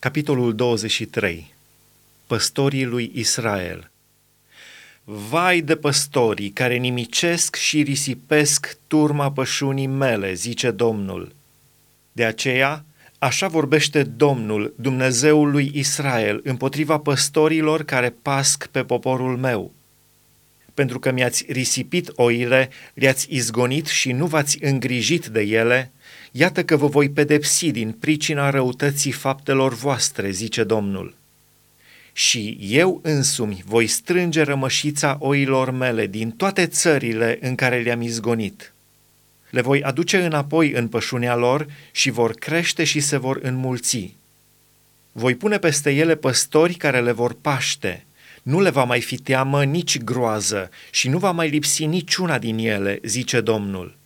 Capitolul 23 Păstorii lui Israel Vai de păstorii care nimicesc și risipesc turma pășunii mele, zice Domnul. De aceea, așa vorbește Domnul, Dumnezeul lui Israel, împotriva păstorilor care pasc pe poporul meu. Pentru că mi-ați risipit oile, le-ați izgonit și nu v-ați îngrijit de ele, Iată că vă voi pedepsi din pricina răutății faptelor voastre, zice Domnul. Și eu însumi voi strânge rămășița oilor mele din toate țările în care le-am izgonit. Le voi aduce înapoi în pășunea lor și vor crește și se vor înmulți. Voi pune peste ele păstori care le vor paște. Nu le va mai fi teamă nici groază și nu va mai lipsi niciuna din ele, zice Domnul.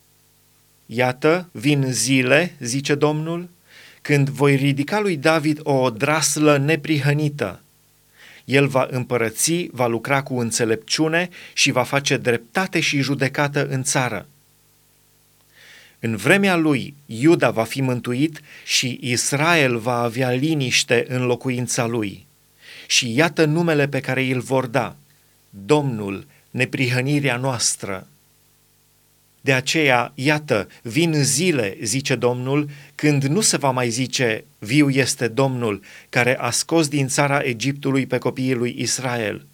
Iată, vin zile, zice Domnul, când voi ridica lui David o draslă neprihănită. El va împărăți, va lucra cu înțelepciune și va face dreptate și judecată în țară. În vremea lui, Iuda va fi mântuit și Israel va avea liniște în locuința lui. Și iată numele pe care îl vor da, Domnul, neprihănirea noastră. De aceea, iată, vin zile, zice Domnul, când nu se va mai zice, viu este Domnul, care a scos din țara Egiptului pe copiii lui Israel,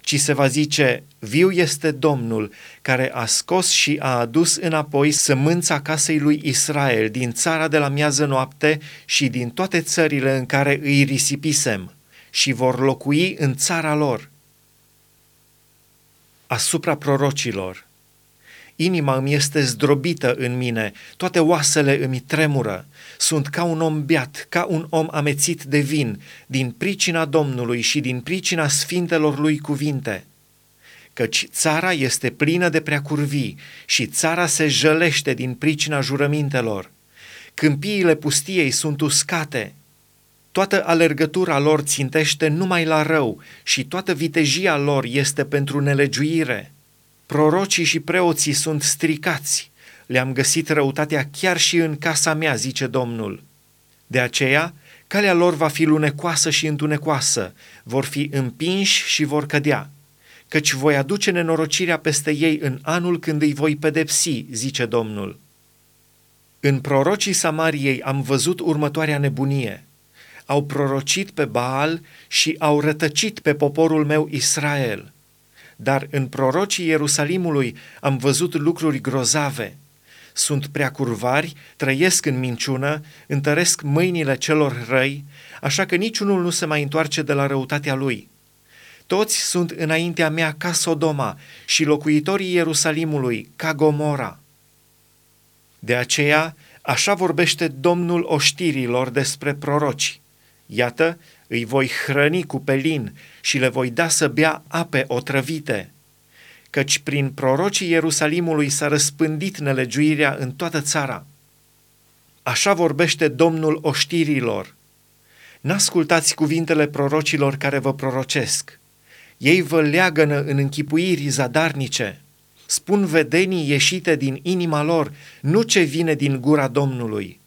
ci se va zice, viu este Domnul, care a scos și a adus înapoi sămânța casei lui Israel din țara de la miază noapte și din toate țările în care îi risipisem, și vor locui în țara lor. Asupra prorocilor, Inima îmi este zdrobită în mine, toate oasele îmi tremură. Sunt ca un om beat, ca un om amețit de vin, din pricina Domnului și din pricina sfintelor lui cuvinte. Căci țara este plină de preacurvii și țara se jălește din pricina jurămintelor. Câmpiile pustiei sunt uscate, toată alergătura lor țintește numai la rău și toată vitejia lor este pentru nelegiuire. Prorocii și preoții sunt stricați. Le-am găsit răutatea chiar și în casa mea, zice Domnul. De aceea, calea lor va fi lunecoasă și întunecoasă, vor fi împinși și vor cădea, căci voi aduce nenorocirea peste ei în anul când îi voi pedepsi, zice Domnul. În prorocii Samariei am văzut următoarea nebunie. Au prorocit pe Baal și au rătăcit pe poporul meu Israel – dar în prorocii Ierusalimului am văzut lucruri grozave. Sunt prea curvari, trăiesc în minciună, întăresc mâinile celor răi, așa că niciunul nu se mai întoarce de la răutatea lui. Toți sunt înaintea mea ca Sodoma și locuitorii Ierusalimului ca Gomora. De aceea, așa vorbește Domnul oștirilor despre proroci. Iată, îi voi hrăni cu pelin și le voi da să bea ape otrăvite, căci prin prorocii Ierusalimului s-a răspândit nelegiuirea în toată țara. Așa vorbește Domnul oștirilor. N-ascultați cuvintele prorocilor care vă prorocesc. Ei vă leagănă în închipuiri zadarnice. Spun vedenii ieșite din inima lor, nu ce vine din gura Domnului.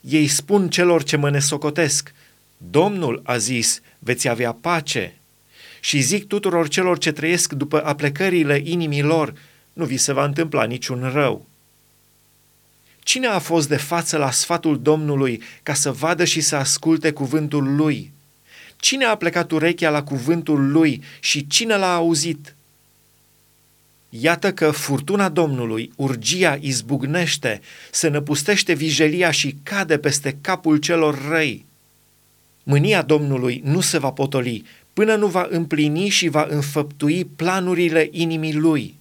Ei spun celor ce mă nesocotesc, Domnul a zis, veți avea pace. Și zic tuturor celor ce trăiesc după aplecările inimii lor, nu vi se va întâmpla niciun rău. Cine a fost de față la sfatul Domnului ca să vadă și să asculte cuvântul lui? Cine a plecat urechea la cuvântul lui și cine l-a auzit? Iată că furtuna Domnului, urgia izbucnește, se năpustește vijelia și cade peste capul celor răi. Mânia Domnului nu se va potoli până nu va împlini și va înfăptui planurile inimii lui.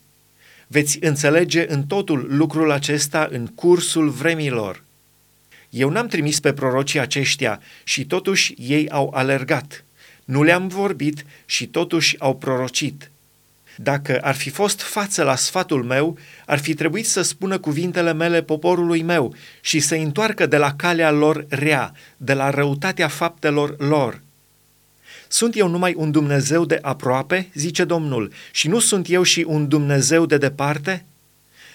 Veți înțelege în totul lucrul acesta în cursul vremilor. Eu n-am trimis pe prorocii aceștia și totuși ei au alergat. Nu le-am vorbit și totuși au prorocit. Dacă ar fi fost față la sfatul meu, ar fi trebuit să spună cuvintele mele poporului meu și să întoarcă de la calea lor rea, de la răutatea faptelor lor. Sunt eu numai un Dumnezeu de aproape, zice Domnul, și nu sunt eu și un Dumnezeu de departe?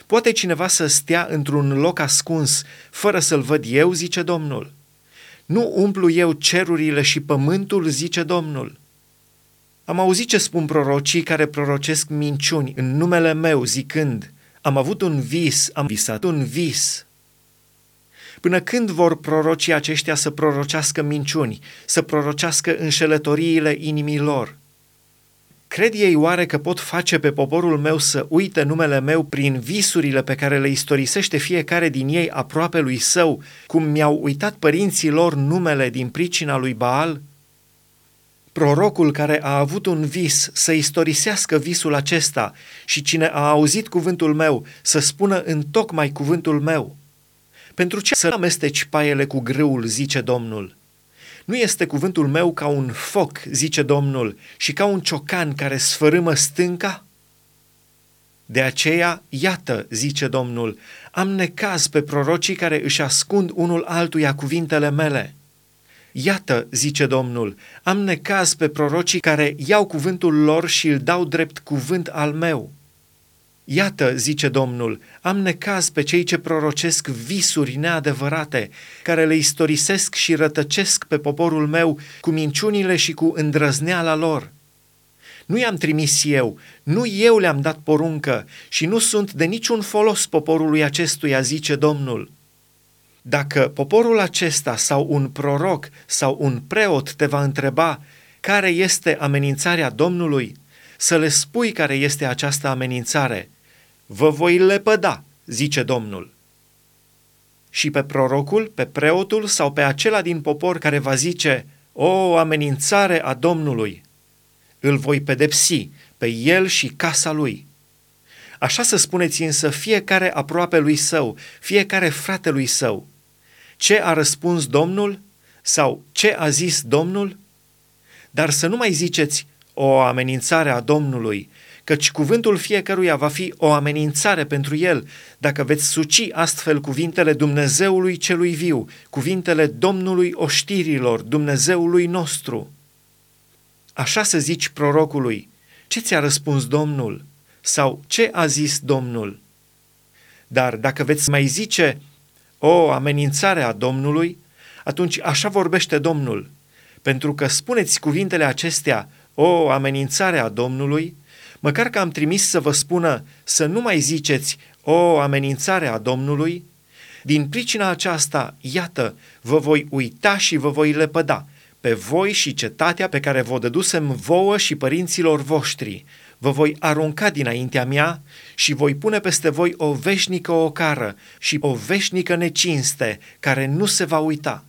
Poate cineva să stea într-un loc ascuns, fără să-l văd eu, zice Domnul. Nu umplu eu cerurile și pământul, zice Domnul. Am auzit ce spun prorocii care prorocesc minciuni în numele meu, zicând, am avut un vis, am visat un vis. Până când vor prorocii aceștia să prorocească minciuni, să prorocească înșelătoriile inimilor? Cred ei oare că pot face pe poporul meu să uite numele meu prin visurile pe care le istorisește fiecare din ei aproape lui său, cum mi-au uitat părinții lor numele din pricina lui Baal? Prorocul care a avut un vis să istorisească visul acesta și cine a auzit cuvântul meu să spună în tocmai cuvântul meu. Pentru ce să amesteci paiele cu grâul, zice Domnul? Nu este cuvântul meu ca un foc, zice Domnul, și ca un ciocan care sfărâmă stânca? De aceea, iată, zice Domnul, am necaz pe prorocii care își ascund unul altuia cuvintele mele. Iată, zice Domnul, am necaz pe prorocii care iau cuvântul lor și îl dau drept cuvânt al meu. Iată, zice Domnul, am necaz pe cei ce prorocesc visuri neadevărate, care le istorisesc și rătăcesc pe poporul meu cu minciunile și cu îndrăzneala lor. Nu i-am trimis eu, nu eu le-am dat poruncă și nu sunt de niciun folos poporului acestuia, zice Domnul. Dacă poporul acesta sau un proroc sau un preot te va întreba care este amenințarea Domnului, să le spui care este această amenințare – Vă voi lepăda, zice Domnul. Și pe prorocul, pe preotul sau pe acela din popor care va zice, o amenințare a Domnului, îl voi pedepsi pe el și casa lui. Așa să spuneți însă fiecare aproape lui său, fiecare fratelui său. Ce a răspuns Domnul? Sau ce a zis Domnul? Dar să nu mai ziceți o amenințare a Domnului, căci cuvântul fiecăruia va fi o amenințare pentru el, dacă veți suci astfel cuvintele Dumnezeului celui viu, cuvintele Domnului oștirilor, Dumnezeului nostru. Așa să zici prorocului, ce ți-a răspuns Domnul? Sau ce a zis Domnul? Dar dacă veți mai zice o amenințare a Domnului, atunci așa vorbește Domnul, pentru că spuneți cuvintele acestea, o amenințare a Domnului, Măcar că am trimis să vă spună să nu mai ziceți o amenințare a Domnului, din pricina aceasta, iată, vă voi uita și vă voi lepăda, pe voi și cetatea pe care vă dădusem vouă și părinților voștri. Vă voi arunca dinaintea mea și voi pune peste voi o veșnică ocară și o veșnică necinste care nu se va uita.